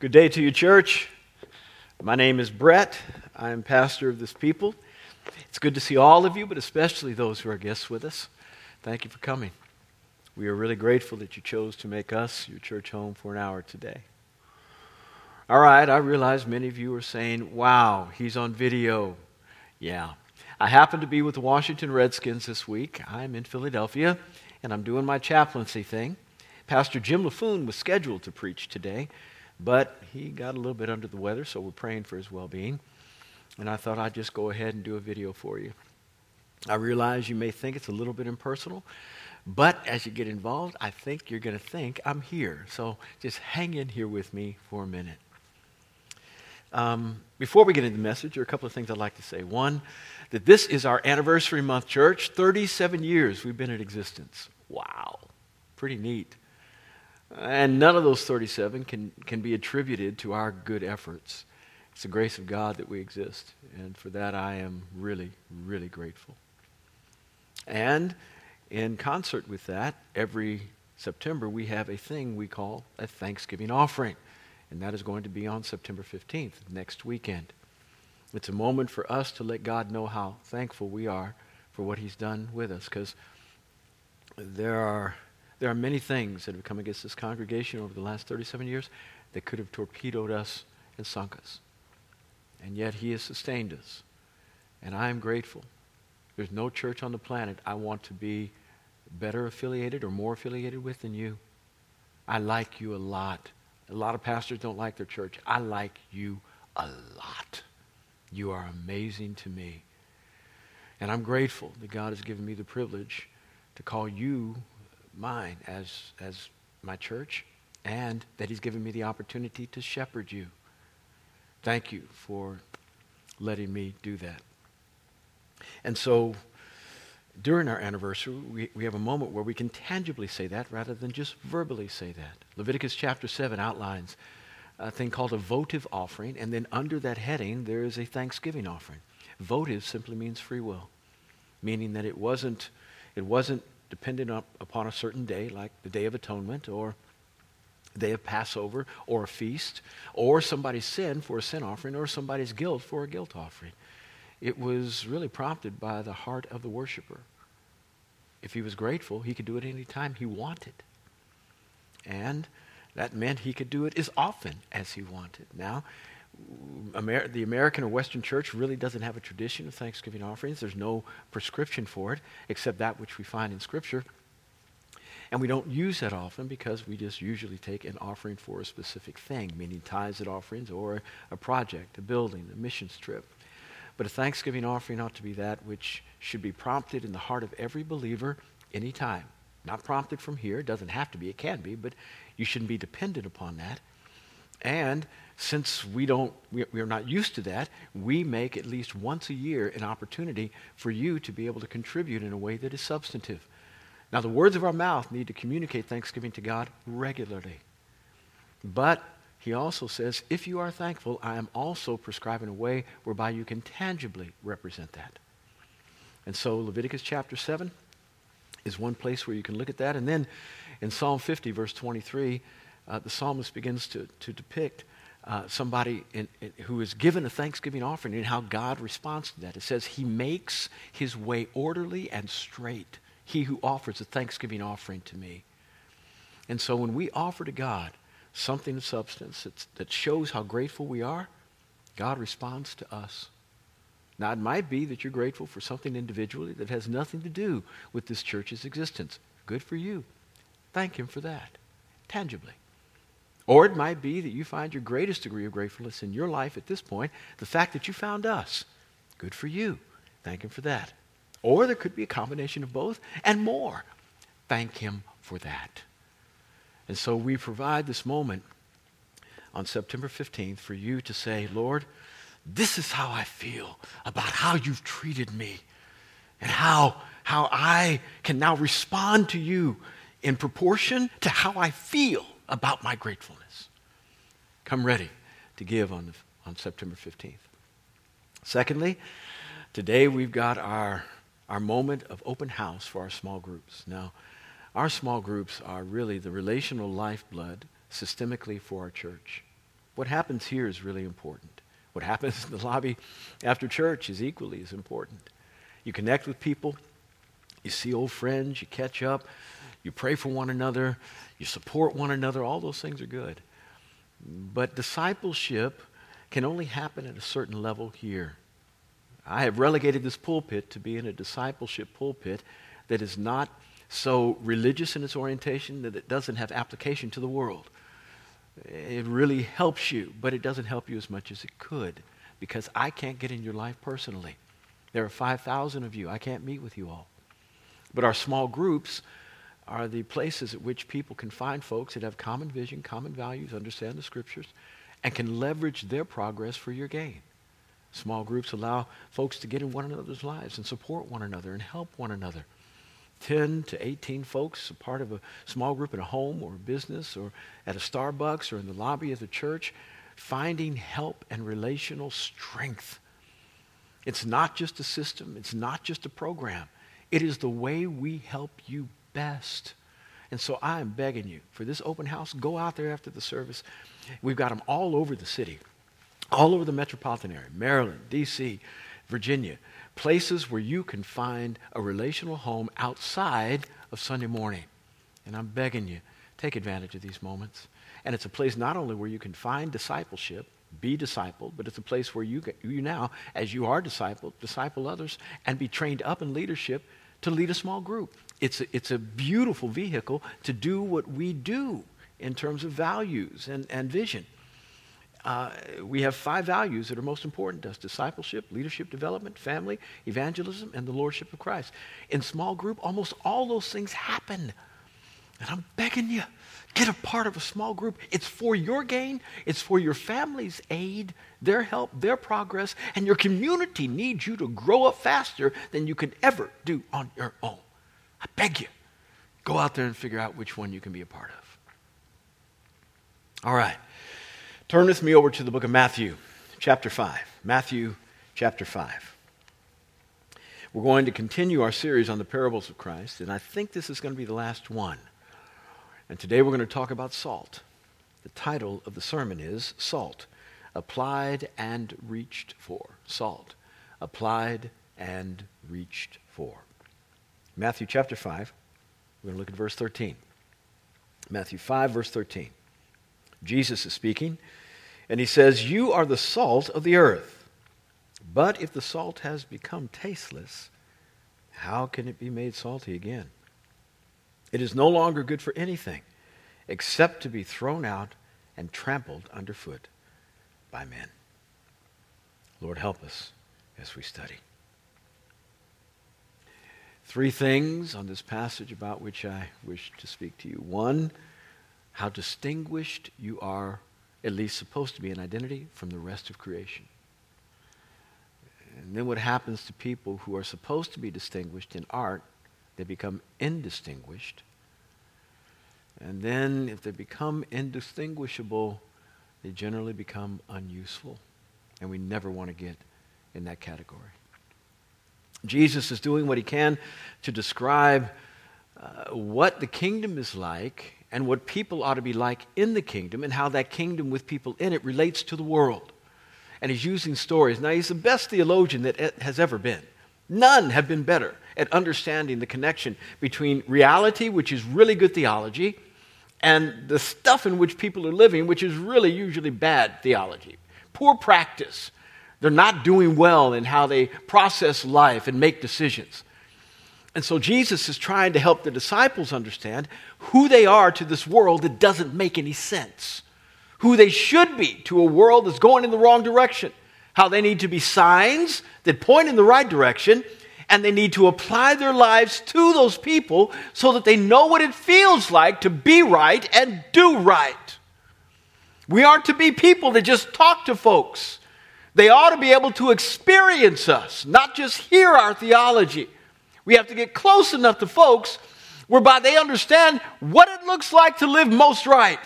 Good day to you, church. My name is Brett. I am pastor of this people. It's good to see all of you, but especially those who are guests with us. Thank you for coming. We are really grateful that you chose to make us your church home for an hour today. All right, I realize many of you are saying, wow, he's on video. Yeah. I happen to be with the Washington Redskins this week. I'm in Philadelphia, and I'm doing my chaplaincy thing. Pastor Jim LaFoon was scheduled to preach today, but he got a little bit under the weather, so we're praying for his well being. And I thought I'd just go ahead and do a video for you. I realize you may think it's a little bit impersonal, but as you get involved, I think you're going to think I'm here. So just hang in here with me for a minute. Um, before we get into the message, there are a couple of things I'd like to say. One, that this is our anniversary month, church. 37 years we've been in existence. Wow. Pretty neat. And none of those 37 can, can be attributed to our good efforts. It's the grace of God that we exist. And for that, I am really, really grateful. And in concert with that, every September, we have a thing we call a Thanksgiving offering. And that is going to be on September 15th, next weekend. It's a moment for us to let God know how thankful we are for what He's done with us. Because there are there are many things that have come against this congregation over the last 37 years that could have torpedoed us and sunk us. And yet He has sustained us. And I am grateful. There's no church on the planet I want to be better affiliated or more affiliated with than you. I like you a lot. A lot of pastors don't like their church. I like you a lot. You are amazing to me. And I'm grateful that God has given me the privilege to call you mine as, as my church and that He's given me the opportunity to shepherd you. Thank you for letting me do that. And so during our anniversary, we, we have a moment where we can tangibly say that rather than just verbally say that. Leviticus chapter 7 outlines a thing called a votive offering, and then under that heading, there is a thanksgiving offering. Votive simply means free will, meaning that it wasn't, it wasn't dependent up upon a certain day, like the Day of Atonement or the day of Passover or a feast, or somebody's sin for a sin offering, or somebody's guilt for a guilt offering. It was really prompted by the heart of the worshiper. If he was grateful, he could do it any time he wanted. And that meant he could do it as often as he wanted. Now, Amer- the American or Western church really doesn't have a tradition of Thanksgiving offerings. There's no prescription for it except that which we find in Scripture. And we don't use that often because we just usually take an offering for a specific thing, meaning tithes and offerings or a project, a building, a missions trip. But a Thanksgiving offering ought to be that which should be prompted in the heart of every believer anytime. Not prompted from here. It doesn't have to be. It can be, but you shouldn't be dependent upon that. And since we don't we, we are not used to that we make at least once a year an opportunity for you to be able to contribute in a way that is substantive. Now the words of our mouth need to communicate thanksgiving to god regularly. But he also says if you are thankful i am also prescribing a way whereby you can tangibly represent that. And so leviticus chapter 7 is one place where you can look at that. And then in psalm 50 verse 23 uh, the psalmist begins to, to depict uh, somebody in, in, who is given a thanksgiving offering and how God responds to that. It says, He makes his way orderly and straight, he who offers a thanksgiving offering to me. And so when we offer to God something of substance that shows how grateful we are, God responds to us. Now, it might be that you're grateful for something individually that has nothing to do with this church's existence. Good for you. Thank Him for that, tangibly. Or it might be that you find your greatest degree of gratefulness in your life at this point, the fact that you found us. Good for you. Thank Him for that. Or there could be a combination of both and more. Thank Him for that. And so we provide this moment on September 15th for you to say, Lord, this is how I feel about how you've treated me and how, how I can now respond to you in proportion to how I feel about my gratefulness. Come ready to give on, on September 15th. Secondly, today we've got our, our moment of open house for our small groups. Now, our small groups are really the relational lifeblood systemically for our church. What happens here is really important. What happens in the lobby after church is equally as important. You connect with people, you see old friends, you catch up, you pray for one another, you support one another. All those things are good. But discipleship can only happen at a certain level here. I have relegated this pulpit to being a discipleship pulpit that is not so religious in its orientation that it doesn't have application to the world. It really helps you, but it doesn't help you as much as it could because I can't get in your life personally. There are 5,000 of you. I can't meet with you all. But our small groups are the places at which people can find folks that have common vision, common values, understand the scriptures, and can leverage their progress for your gain. Small groups allow folks to get in one another's lives and support one another and help one another. 10 to 18 folks, a part of a small group in a home or a business or at a Starbucks or in the lobby of the church, finding help and relational strength. It's not just a system, it's not just a program. It is the way we help you best. And so I am begging you for this open house, go out there after the service. We've got them all over the city, all over the metropolitan area Maryland, D.C., Virginia, places where you can find a relational home outside of Sunday morning. And I'm begging you, take advantage of these moments. And it's a place not only where you can find discipleship, be discipled, but it's a place where you, you now, as you are discipled, disciple others and be trained up in leadership to lead a small group. It's a, it's a beautiful vehicle to do what we do in terms of values and, and vision. Uh, we have five values that are most important to us discipleship, leadership development, family, evangelism, and the lordship of Christ. In small group, almost all those things happen. And I'm begging you, get a part of a small group. It's for your gain, it's for your family's aid, their help, their progress, and your community needs you to grow up faster than you could ever do on your own. I beg you, go out there and figure out which one you can be a part of. All right. Turn with me over to the book of Matthew, chapter 5. Matthew, chapter 5. We're going to continue our series on the parables of Christ, and I think this is going to be the last one. And today we're going to talk about salt. The title of the sermon is Salt, Applied and Reached For. Salt, Applied and Reached For. Matthew chapter 5, we're going to look at verse 13. Matthew 5, verse 13. Jesus is speaking, and he says, You are the salt of the earth. But if the salt has become tasteless, how can it be made salty again? It is no longer good for anything except to be thrown out and trampled underfoot by men. Lord, help us as we study. Three things on this passage about which I wish to speak to you. One, how distinguished you are, at least supposed to be an identity, from the rest of creation. And then what happens to people who are supposed to be distinguished in art they become indistinguished. And then, if they become indistinguishable, they generally become unuseful. And we never want to get in that category. Jesus is doing what he can to describe uh, what the kingdom is like and what people ought to be like in the kingdom and how that kingdom with people in it relates to the world. And he's using stories. Now, he's the best theologian that has ever been. None have been better at understanding the connection between reality, which is really good theology, and the stuff in which people are living, which is really usually bad theology. Poor practice. They're not doing well in how they process life and make decisions. And so Jesus is trying to help the disciples understand who they are to this world that doesn't make any sense, who they should be to a world that's going in the wrong direction, how they need to be signs that point in the right direction, and they need to apply their lives to those people so that they know what it feels like to be right and do right. We aren't to be people that just talk to folks. They ought to be able to experience us, not just hear our theology. We have to get close enough to folks whereby they understand what it looks like to live most right.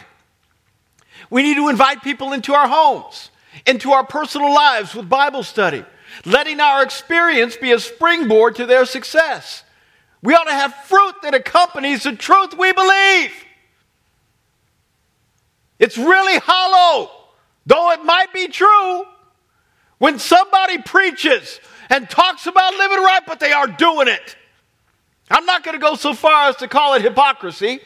We need to invite people into our homes, into our personal lives with Bible study letting our experience be a springboard to their success. We ought to have fruit that accompanies the truth we believe. It's really hollow Though it might be true, when somebody preaches and talks about living right, but they are doing it. I'm not going to go so far as to call it hypocrisy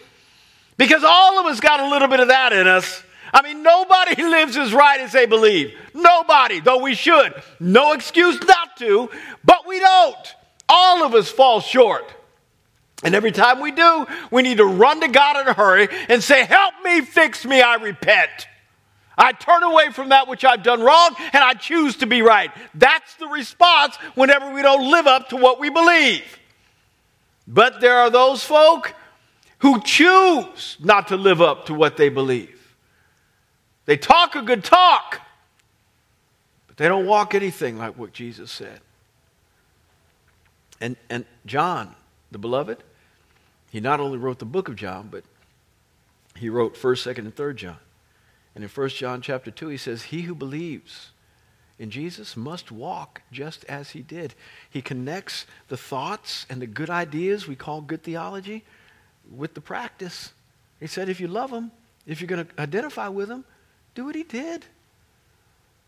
because all of us got a little bit of that in us. I mean, nobody lives as right as they believe. Nobody, though we should. No excuse not to, but we don't. All of us fall short. And every time we do, we need to run to God in a hurry and say, Help me, fix me, I repent. I turn away from that which I've done wrong and I choose to be right. That's the response whenever we don't live up to what we believe. But there are those folk who choose not to live up to what they believe. They talk a good talk, but they don't walk anything like what Jesus said. And, and John, the beloved, he not only wrote the book of John, but he wrote 1st, 2nd, and 3rd John. And in 1 John chapter 2, he says, He who believes in Jesus must walk just as he did. He connects the thoughts and the good ideas we call good theology with the practice. He said, if you love him, if you're going to identify with him, do what he did.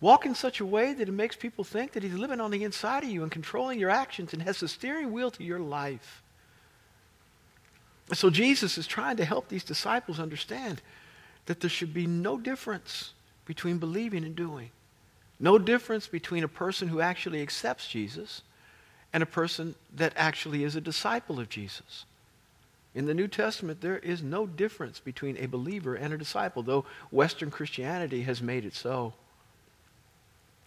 Walk in such a way that it makes people think that he's living on the inside of you and controlling your actions and has the steering wheel to your life. So Jesus is trying to help these disciples understand that there should be no difference between believing and doing. No difference between a person who actually accepts Jesus and a person that actually is a disciple of Jesus. In the New Testament, there is no difference between a believer and a disciple, though Western Christianity has made it so.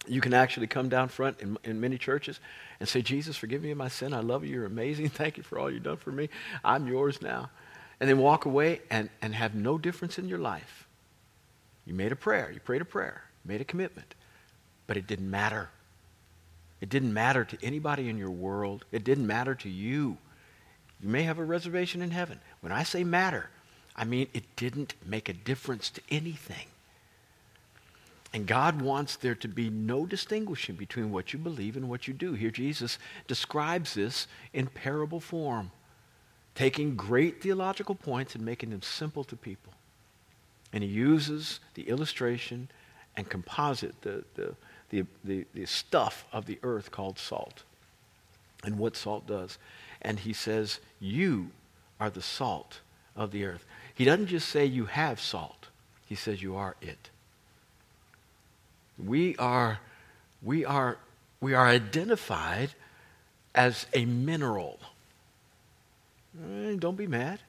You can actually come down front in, in many churches and say, Jesus, forgive me of my sin. I love you. You're amazing. Thank you for all you've done for me. I'm yours now and then walk away and, and have no difference in your life. You made a prayer, you prayed a prayer, made a commitment, but it didn't matter. It didn't matter to anybody in your world. It didn't matter to you. You may have a reservation in heaven. When I say matter, I mean it didn't make a difference to anything. And God wants there to be no distinguishing between what you believe and what you do. Here, Jesus describes this in parable form taking great theological points and making them simple to people. And he uses the illustration and composite, the, the, the, the, the stuff of the earth called salt, and what salt does. And he says, You are the salt of the earth. He doesn't just say you have salt, he says you are it. We are, we are, we are identified as a mineral. Eh, don't be mad.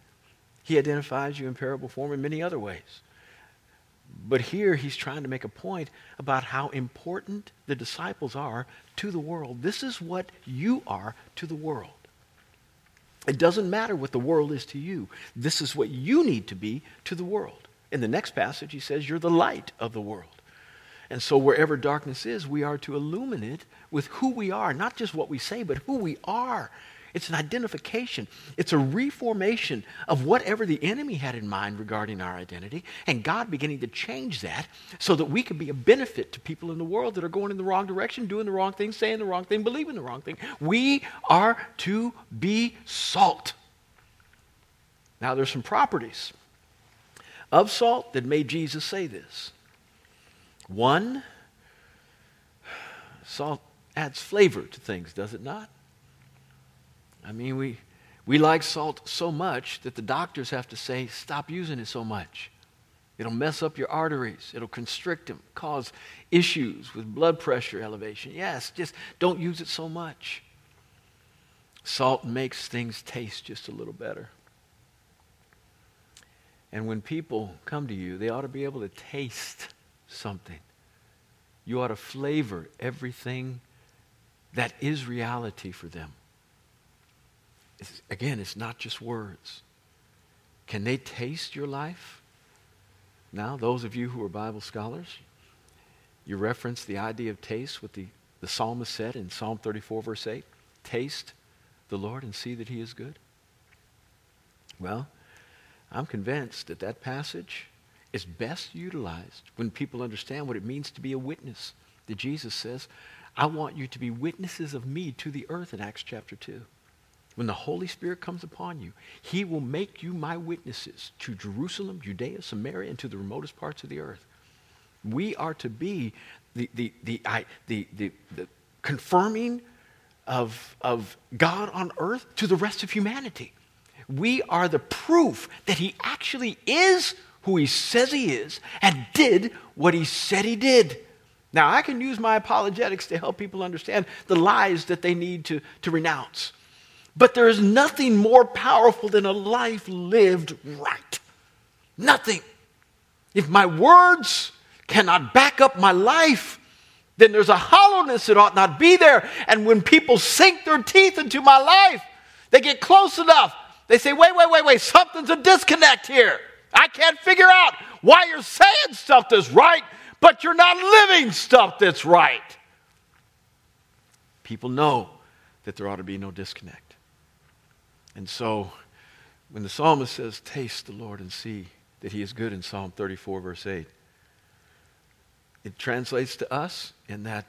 He identifies you in parable form in many other ways. But here he's trying to make a point about how important the disciples are to the world. This is what you are to the world. It doesn't matter what the world is to you. This is what you need to be to the world. In the next passage, he says, You're the light of the world. And so, wherever darkness is, we are to illumine it with who we are, not just what we say, but who we are it's an identification. It's a reformation of whatever the enemy had in mind regarding our identity, and God beginning to change that so that we can be a benefit to people in the world that are going in the wrong direction, doing the wrong thing, saying the wrong thing, believing the wrong thing. We are to be salt. Now, there's some properties of salt that made Jesus say this. One, salt adds flavor to things, does it not? I mean, we, we like salt so much that the doctors have to say, stop using it so much. It'll mess up your arteries. It'll constrict them, cause issues with blood pressure elevation. Yes, just don't use it so much. Salt makes things taste just a little better. And when people come to you, they ought to be able to taste something. You ought to flavor everything that is reality for them. It's, again, it's not just words. Can they taste your life? Now, those of you who are Bible scholars, you reference the idea of taste, what the, the psalmist said in Psalm 34, verse 8 Taste the Lord and see that he is good. Well, I'm convinced that that passage is best utilized when people understand what it means to be a witness. That Jesus says, I want you to be witnesses of me to the earth in Acts chapter 2. When the Holy Spirit comes upon you, He will make you my witnesses to Jerusalem, Judea, Samaria, and to the remotest parts of the earth. We are to be the, the, the, I, the, the, the confirming of, of God on earth to the rest of humanity. We are the proof that he actually is who he says he is and did what he said he did. Now, I can use my apologetics to help people understand the lies that they need to, to renounce. But there is nothing more powerful than a life lived right. Nothing. If my words cannot back up my life, then there's a hollowness that ought not be there. And when people sink their teeth into my life, they get close enough. They say, wait, wait, wait, wait, something's a disconnect here. I can't figure out why you're saying stuff that's right, but you're not living stuff that's right. People know that there ought to be no disconnect. And so when the psalmist says, Taste the Lord and see that he is good in Psalm 34, verse 8, it translates to us in that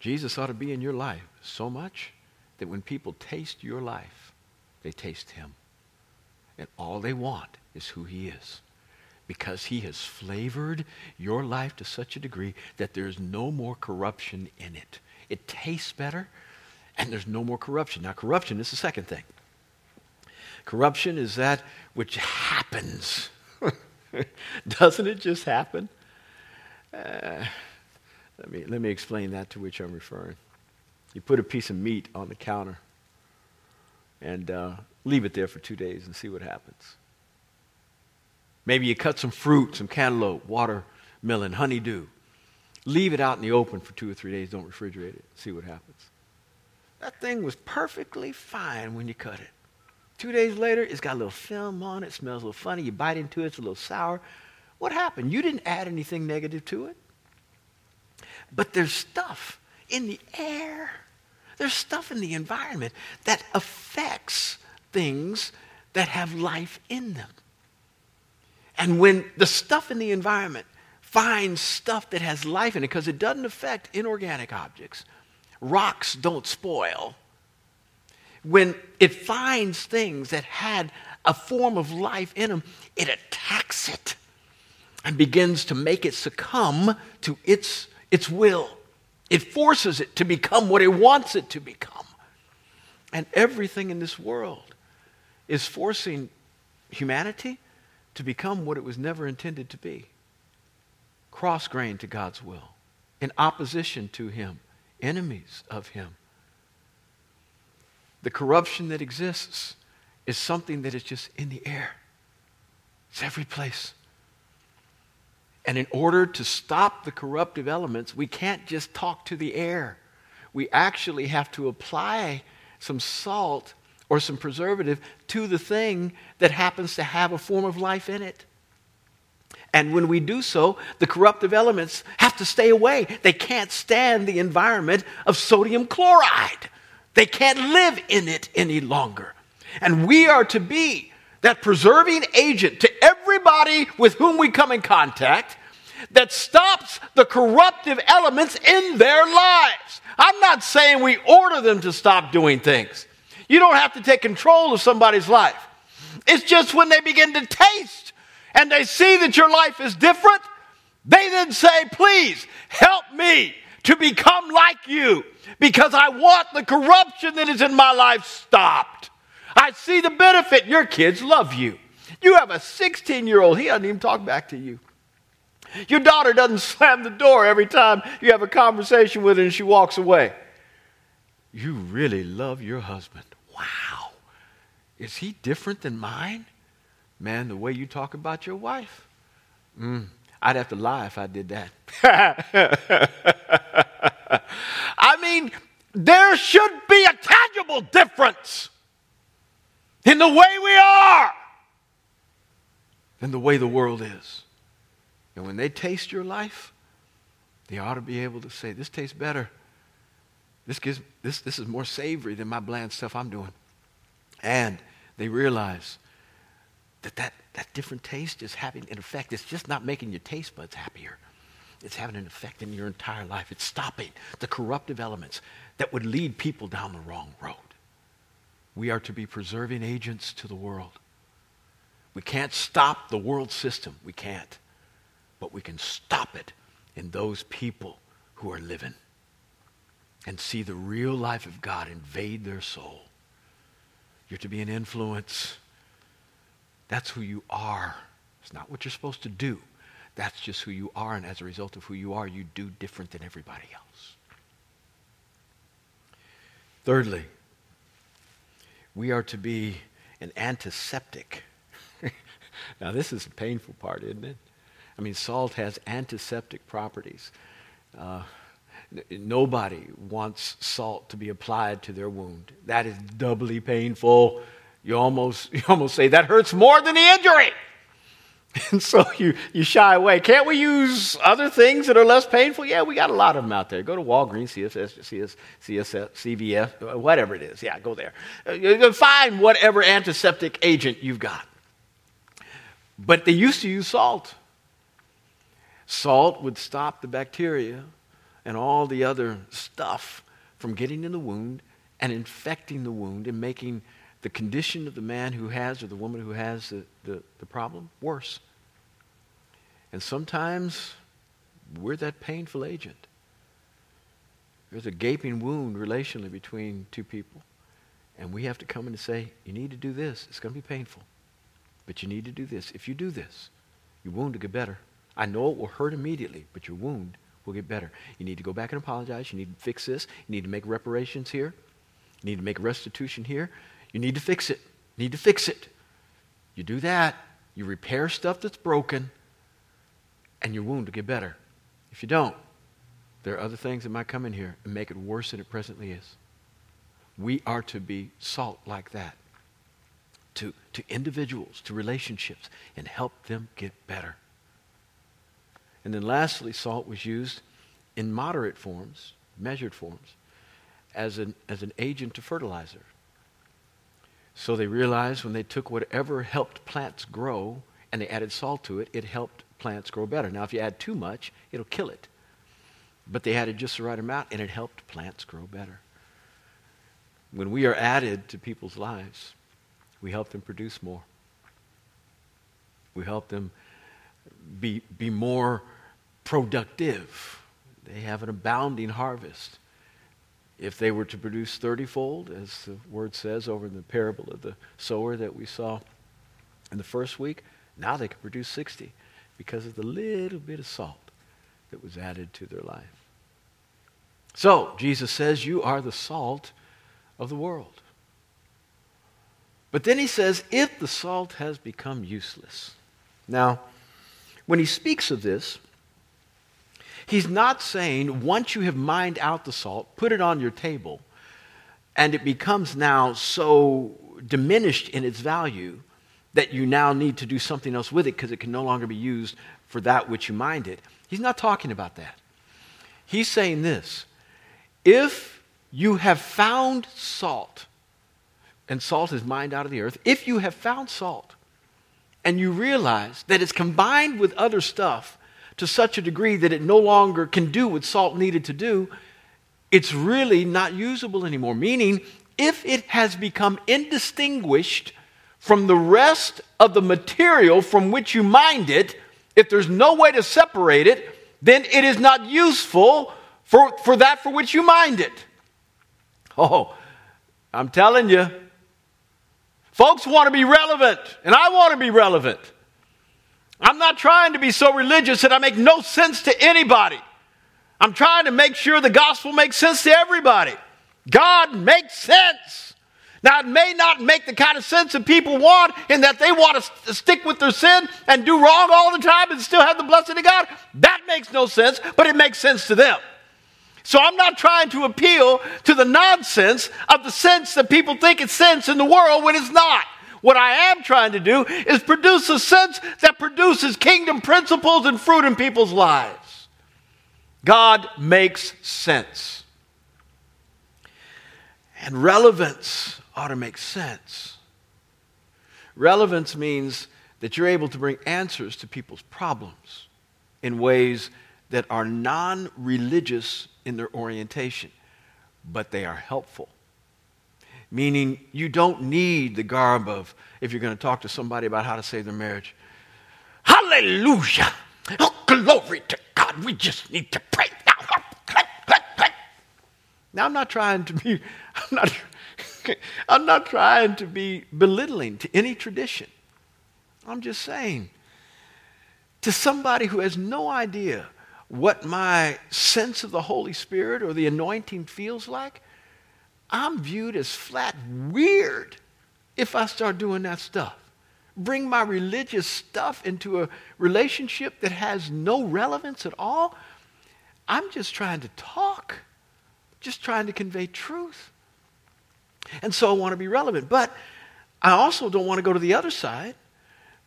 Jesus ought to be in your life so much that when people taste your life, they taste him. And all they want is who he is. Because he has flavored your life to such a degree that there's no more corruption in it. It tastes better, and there's no more corruption. Now, corruption is the second thing. Corruption is that which happens. Doesn't it just happen? Uh, let, me, let me explain that to which I'm referring. You put a piece of meat on the counter and uh, leave it there for two days and see what happens. Maybe you cut some fruit, some cantaloupe, watermelon, honeydew. Leave it out in the open for two or three days. Don't refrigerate it. See what happens. That thing was perfectly fine when you cut it. Two days later, it's got a little film on it, smells a little funny. You bite into it, it's a little sour. What happened? You didn't add anything negative to it. But there's stuff in the air, there's stuff in the environment that affects things that have life in them. And when the stuff in the environment finds stuff that has life in it, because it doesn't affect inorganic objects, rocks don't spoil, when it finds things that had a form of life in them, it attacks it and begins to make it succumb to its, its will. It forces it to become what it wants it to become. And everything in this world is forcing humanity to become what it was never intended to be cross grained to God's will, in opposition to Him, enemies of Him. The corruption that exists is something that is just in the air, it's every place. And in order to stop the corruptive elements, we can't just talk to the air. We actually have to apply some salt or some preservative to the thing that happens to have a form of life in it. And when we do so, the corruptive elements have to stay away. They can't stand the environment of sodium chloride. They can't live in it any longer. And we are to be that preserving agent to everybody with whom we come in contact that stops the corruptive elements in their lives. I'm not saying we order them to stop doing things. You don't have to take control of somebody's life. It's just when they begin to taste and they see that your life is different, they then say, Please help me to become like you because I want the corruption that is in my life stopped. I see the benefit. Your kids love you. You have a 16 year old, he doesn't even talk back to you. Your daughter doesn't slam the door every time you have a conversation with her and she walks away. You really love your husband. Wow. Is he different than mine? Man, the way you talk about your wife. Mm, I'd have to lie if I did that. Mean, there should be a tangible difference in the way we are than the way the world is. And when they taste your life, they ought to be able to say, This tastes better. This, gives, this, this is more savory than my bland stuff I'm doing. And they realize that, that that different taste is having an effect. It's just not making your taste buds happier. It's having an effect in your entire life. It's stopping the corruptive elements that would lead people down the wrong road. We are to be preserving agents to the world. We can't stop the world system. We can't. but we can stop it in those people who are living and see the real life of God invade their soul. You're to be an influence. That's who you are. It's not what you're supposed to do. That's just who you are, and as a result of who you are, you do different than everybody else. Thirdly, we are to be an antiseptic. now, this is the painful part, isn't it? I mean, salt has antiseptic properties. Uh, nobody wants salt to be applied to their wound. That is doubly painful. You almost, you almost say that hurts more than the injury. And so you, you shy away. Can't we use other things that are less painful? Yeah, we got a lot of them out there. Go to Walgreens, CSS, CS, CSS, CVS, whatever it is. Yeah, go there. Uh, find whatever antiseptic agent you've got. But they used to use salt. Salt would stop the bacteria and all the other stuff from getting in the wound and infecting the wound and making the condition of the man who has or the woman who has the, the, the problem worse. And sometimes we're that painful agent. There's a gaping wound relationally between two people. And we have to come in and say, you need to do this. It's going to be painful. But you need to do this. If you do this, your wound will get better. I know it will hurt immediately, but your wound will get better. You need to go back and apologize. You need to fix this. You need to make reparations here. You need to make restitution here. You need to fix it. You need to fix it. You do that, you repair stuff that's broken, and your wound will get better. If you don't, there are other things that might come in here and make it worse than it presently is. We are to be salt like that to, to individuals, to relationships, and help them get better. And then lastly, salt was used in moderate forms, measured forms, as an, as an agent to fertilizer. So they realized when they took whatever helped plants grow and they added salt to it, it helped plants grow better. Now, if you add too much, it'll kill it. But they added just the right amount and it helped plants grow better. When we are added to people's lives, we help them produce more. We help them be, be more productive. They have an abounding harvest. If they were to produce 30 fold, as the word says over in the parable of the sower that we saw in the first week, now they can produce 60 because of the little bit of salt that was added to their life. So, Jesus says, You are the salt of the world. But then he says, If the salt has become useless. Now, when he speaks of this, He's not saying once you have mined out the salt, put it on your table, and it becomes now so diminished in its value that you now need to do something else with it because it can no longer be used for that which you mined it. He's not talking about that. He's saying this if you have found salt, and salt is mined out of the earth, if you have found salt and you realize that it's combined with other stuff to such a degree that it no longer can do what salt needed to do, it's really not usable anymore. Meaning, if it has become indistinguished from the rest of the material from which you mined it, if there's no way to separate it, then it is not useful for, for that for which you mined it. Oh, I'm telling you, folks want to be relevant, and I want to be relevant. I'm not trying to be so religious that I make no sense to anybody. I'm trying to make sure the gospel makes sense to everybody. God makes sense. Now, it may not make the kind of sense that people want in that they want to stick with their sin and do wrong all the time and still have the blessing of God. That makes no sense, but it makes sense to them. So I'm not trying to appeal to the nonsense of the sense that people think it's sense in the world when it's not. What I am trying to do is produce a sense that produces kingdom principles and fruit in people's lives. God makes sense. And relevance ought to make sense. Relevance means that you're able to bring answers to people's problems in ways that are non religious in their orientation, but they are helpful meaning you don't need the garb of, if you're going to talk to somebody about how to save their marriage. Hallelujah! Oh, glory to God. We just need to pray now. Now, I'm not trying to be, I'm not, I'm not trying to be belittling to any tradition. I'm just saying, to somebody who has no idea what my sense of the Holy Spirit or the anointing feels like, I'm viewed as flat weird if I start doing that stuff. Bring my religious stuff into a relationship that has no relevance at all. I'm just trying to talk, just trying to convey truth. And so I want to be relevant. But I also don't want to go to the other side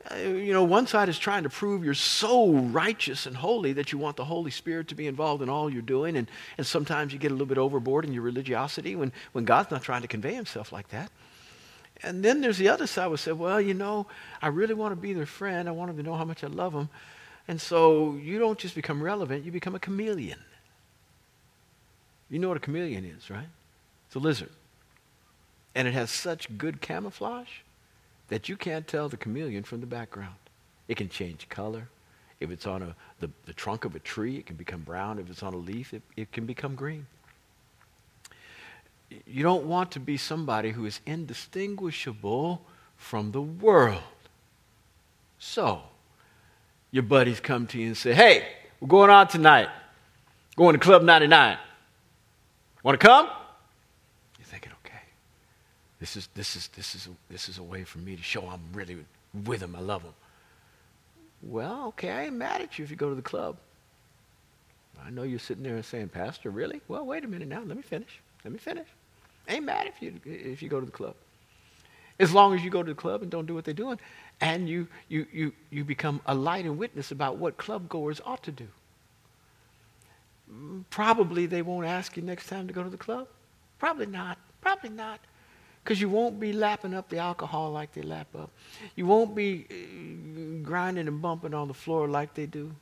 Uh, you know, one side is trying to prove you're so righteous and holy that you want the Holy Spirit to be involved in all you're doing. And, and sometimes you get a little bit overboard in your religiosity when, when God's not trying to convey himself like that. And then there's the other side who say, well, you know, I really want to be their friend. I want them to know how much I love them. And so you don't just become relevant, you become a chameleon. You know what a chameleon is, right? It's a lizard. And it has such good camouflage that you can't tell the chameleon from the background. It can change color. If it's on a, the, the trunk of a tree, it can become brown. If it's on a leaf, it, it can become green. You don't want to be somebody who is indistinguishable from the world. So, your buddies come to you and say, Hey, we're going out tonight. Going to Club 99. Want to come? This is, this is, this is, this is a way for me to show I'm really with him. I love him. Well, okay, I ain't mad at you if you go to the club. I know you're sitting there and saying, Pastor, really? Well, wait a minute now. Let me finish. Let me finish. I ain't mad if you, if you go to the club. As long as you go to the club and don't do what they're doing, and you, you, you, you become a light and witness about what club goers ought to do. Mm, probably they won't ask you next time to go to the club. Probably not. Probably not because you won't be lapping up the alcohol like they lap up. You won't be uh, grinding and bumping on the floor like they do.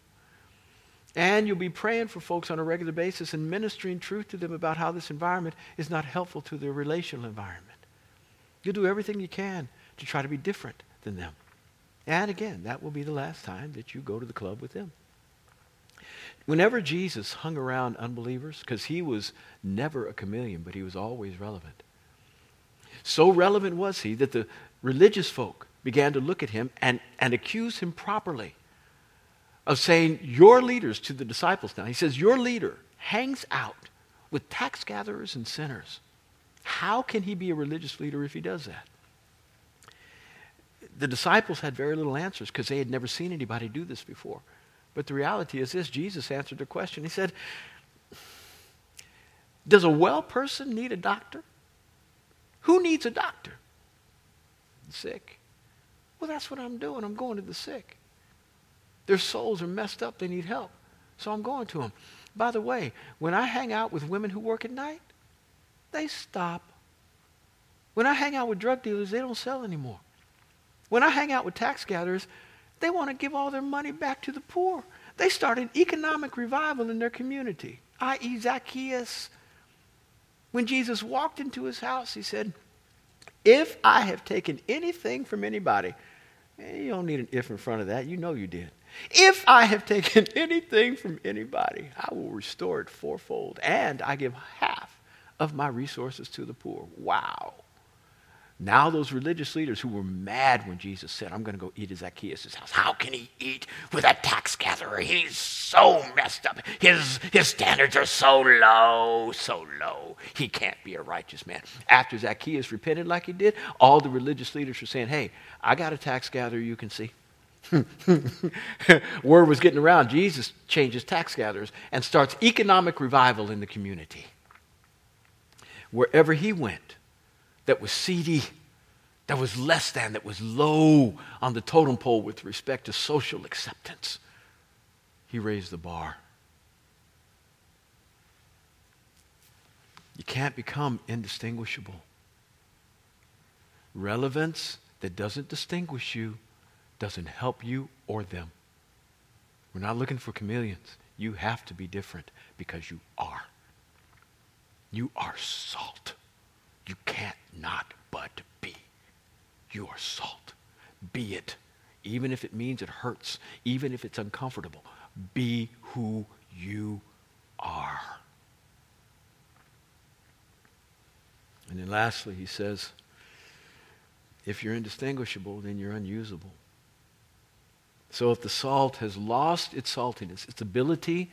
And you'll be praying for folks on a regular basis and ministering truth to them about how this environment is not helpful to their relational environment. You'll do everything you can to try to be different than them. And again, that will be the last time that you go to the club with them. Whenever Jesus hung around unbelievers, because he was never a chameleon, but he was always relevant, so relevant was he that the religious folk began to look at him and, and accuse him properly of saying, Your leaders to the disciples now. He says, Your leader hangs out with tax gatherers and sinners. How can he be a religious leader if he does that? The disciples had very little answers because they had never seen anybody do this before. But the reality is this Jesus answered their question. He said, Does a well person need a doctor? Who needs a doctor? Sick. Well, that's what I'm doing. I'm going to the sick. Their souls are messed up. They need help. So I'm going to them. By the way, when I hang out with women who work at night, they stop. When I hang out with drug dealers, they don't sell anymore. When I hang out with tax gatherers, they want to give all their money back to the poor. They start an economic revival in their community, i.e., Zacchaeus when Jesus walked into his house, he said, If I have taken anything from anybody, eh, you don't need an if in front of that. You know you did. If I have taken anything from anybody, I will restore it fourfold. And I give half of my resources to the poor. Wow. Now, those religious leaders who were mad when Jesus said, I'm going to go eat at Zacchaeus' house. How can he eat with a tax gatherer? He's so messed up. His, his standards are so low, so low. He can't be a righteous man. After Zacchaeus repented like he did, all the religious leaders were saying, Hey, I got a tax gatherer you can see. Word was getting around. Jesus changes tax gatherers and starts economic revival in the community. Wherever he went, that was seedy, that was less than, that was low on the totem pole with respect to social acceptance. He raised the bar. You can't become indistinguishable. Relevance that doesn't distinguish you doesn't help you or them. We're not looking for chameleons. You have to be different because you are. You are salt. You can't not but be. You are salt. Be it even if it means it hurts, even if it's uncomfortable. Be who you are. And then lastly, he says, if you're indistinguishable, then you're unusable. So if the salt has lost its saltiness, its ability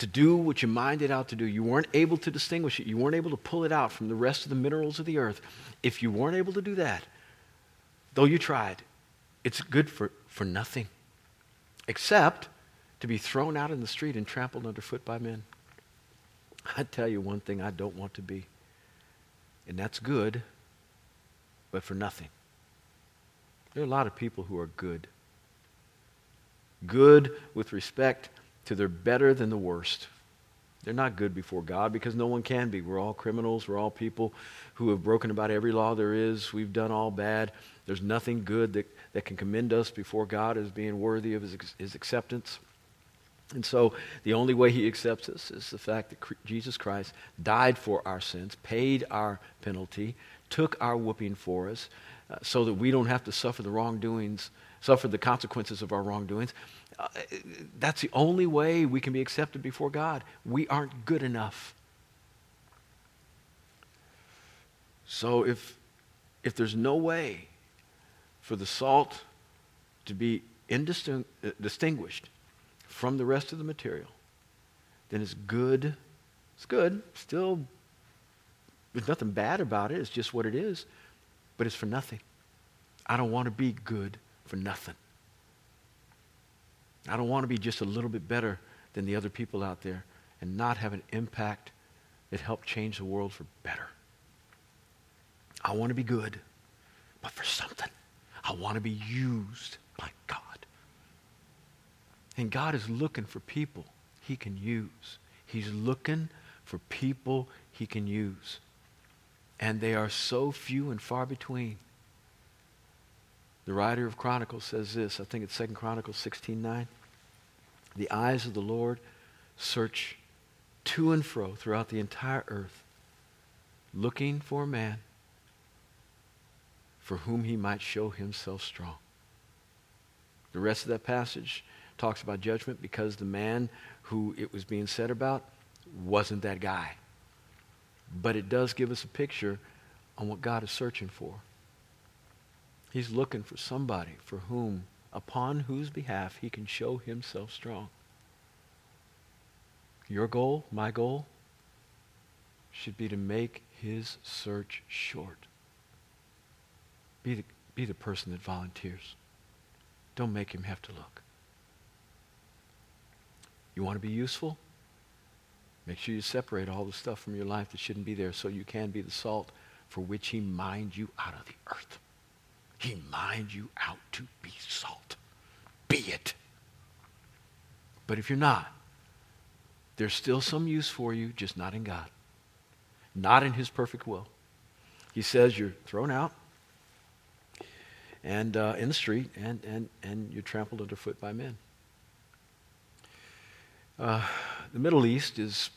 to do what you minded out to do, you weren't able to distinguish it, you weren't able to pull it out from the rest of the minerals of the earth. If you weren't able to do that, though you tried, it's good for, for nothing except to be thrown out in the street and trampled underfoot by men. I tell you one thing I don't want to be, and that's good, but for nothing. There are a lot of people who are good. Good with respect to their better than the worst. They're not good before God because no one can be. We're all criminals. We're all people who have broken about every law there is. We've done all bad. There's nothing good that, that can commend us before God as being worthy of his, his acceptance. And so the only way he accepts us is the fact that Jesus Christ died for our sins, paid our penalty, took our whooping for us, uh, so that we don't have to suffer the wrongdoings, suffer the consequences of our wrongdoings. Uh, that's the only way we can be accepted before God. We aren't good enough. So if, if there's no way for the salt to be indistinguished from the rest of the material, then it's good. It's good. Still, there's nothing bad about it. It's just what it is. But it's for nothing. I don't want to be good for nothing. I don't want to be just a little bit better than the other people out there and not have an impact that helped change the world for better. I want to be good, but for something. I want to be used by God. And God is looking for people he can use. He's looking for people he can use. And they are so few and far between. The writer of Chronicles says this, I think it's 2 Chronicles 16:9. The eyes of the Lord search to and fro throughout the entire earth, looking for a man for whom he might show himself strong. The rest of that passage talks about judgment because the man who it was being said about wasn't that guy. But it does give us a picture on what God is searching for. He's looking for somebody for whom, upon whose behalf, he can show himself strong. Your goal, my goal, should be to make his search short. Be the, be the person that volunteers. Don't make him have to look. You want to be useful? Make sure you separate all the stuff from your life that shouldn't be there so you can be the salt for which he mined you out of the earth. He mined you out to be salt. Be it. But if you're not, there's still some use for you, just not in God. Not in his perfect will. He says you're thrown out and uh, in the street and, and, and you're trampled underfoot by men. Uh, the Middle East is,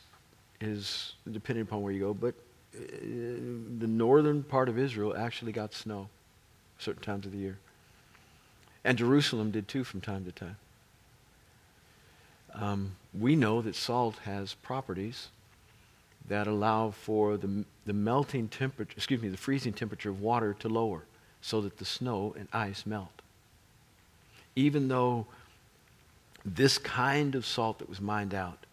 is, depending upon where you go, but uh, the northern part of Israel actually got snow certain times of the year. And Jerusalem did too from time to time. Um, we know that salt has properties that allow for the, the melting temperature, excuse me, the freezing temperature of water to lower so that the snow and ice melt. Even though this kind of salt that was mined out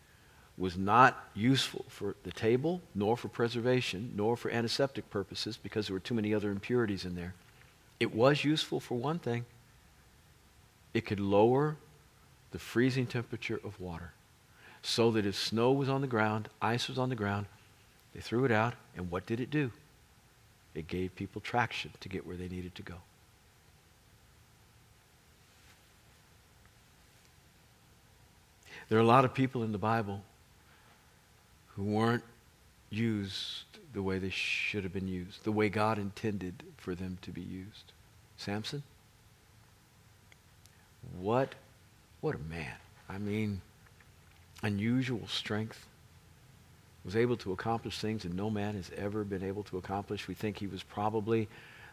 was not useful for the table, nor for preservation, nor for antiseptic purposes because there were too many other impurities in there. It was useful for one thing it could lower the freezing temperature of water so that if snow was on the ground, ice was on the ground, they threw it out, and what did it do? It gave people traction to get where they needed to go. There are a lot of people in the Bible who weren't used the way they should have been used, the way God intended for them to be used. Samson? What what a man. I mean, unusual strength. Was able to accomplish things that no man has ever been able to accomplish. We think he was probably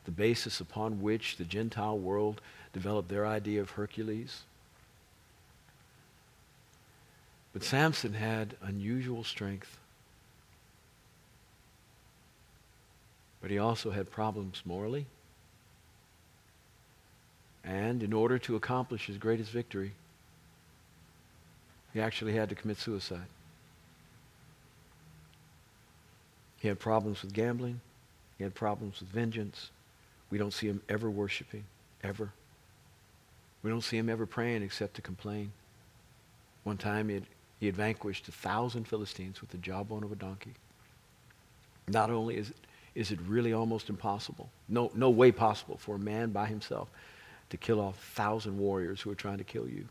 the basis upon which the Gentile world developed their idea of Hercules. But Samson had unusual strength. But he also had problems morally. And in order to accomplish his greatest victory, he actually had to commit suicide. He had problems with gambling. He had problems with vengeance. We don't see him ever worshiping, ever. We don't see him ever praying except to complain. One time he had, he had vanquished a thousand Philistines with the jawbone of a donkey. Not only is it, is it really almost impossible, no, no way possible for a man by himself to kill off a thousand warriors who are trying to kill you,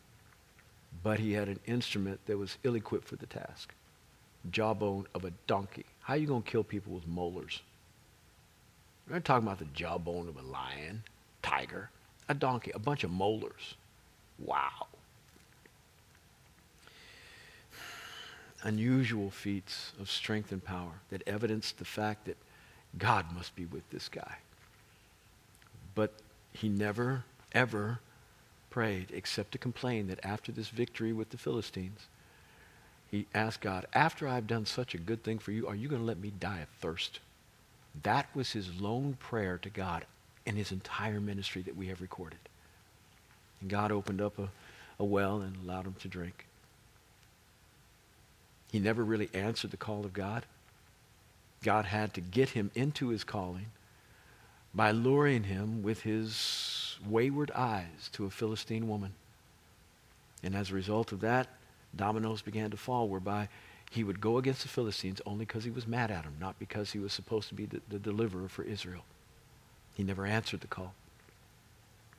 but he had an instrument that was ill-equipped for the task. Jawbone of a donkey. How are you going to kill people with molars? We're not talking about the jawbone of a lion, tiger, a donkey, a bunch of molars. Wow. Unusual feats of strength and power that evidenced the fact that God must be with this guy. But he never, ever prayed except to complain that after this victory with the Philistines, he asked God, After I've done such a good thing for you, are you going to let me die of thirst? That was his lone prayer to God in his entire ministry that we have recorded. And God opened up a, a well and allowed him to drink. He never really answered the call of God. God had to get him into his calling by luring him with his wayward eyes to a Philistine woman. And as a result of that, dominoes began to fall, whereby he would go against the Philistines only because he was mad at them, not because he was supposed to be the, the deliverer for Israel. He never answered the call.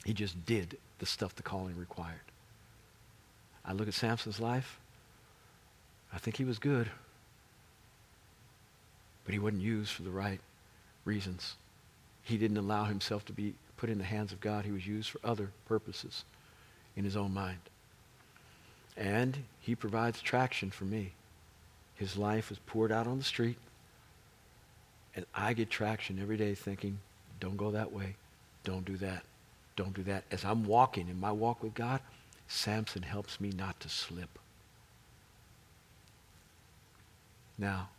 He just did the stuff the calling required. I look at Samson's life. I think he was good, but he wasn't used for the right reasons. He didn't allow himself to be put in the hands of God. He was used for other purposes in his own mind. And he provides traction for me. His life is poured out on the street. And I get traction every day thinking, don't go that way. Don't do that. Don't do that. As I'm walking in my walk with God, Samson helps me not to slip. Now,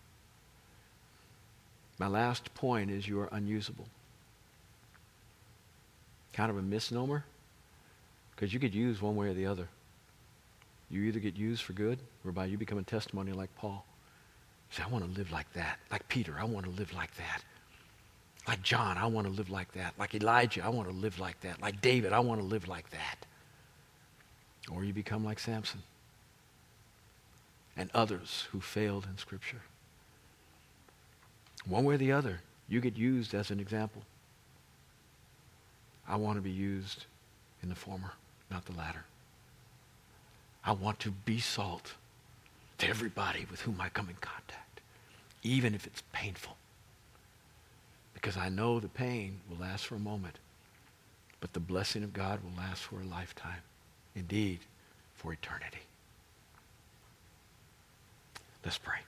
my last point is you are unusable. Kind of a misnomer, because you could use one way or the other. You either get used for good, whereby you become a testimony like Paul. You say, I want to live like that. Like Peter, I want to live like that. Like John, I want to live like that. Like Elijah, I want to live like that. Like David, I want to live like that. Or you become like Samson and others who failed in Scripture. One way or the other, you get used as an example. I want to be used in the former, not the latter. I want to be salt to everybody with whom I come in contact, even if it's painful. Because I know the pain will last for a moment, but the blessing of God will last for a lifetime. Indeed, for eternity. Let's pray.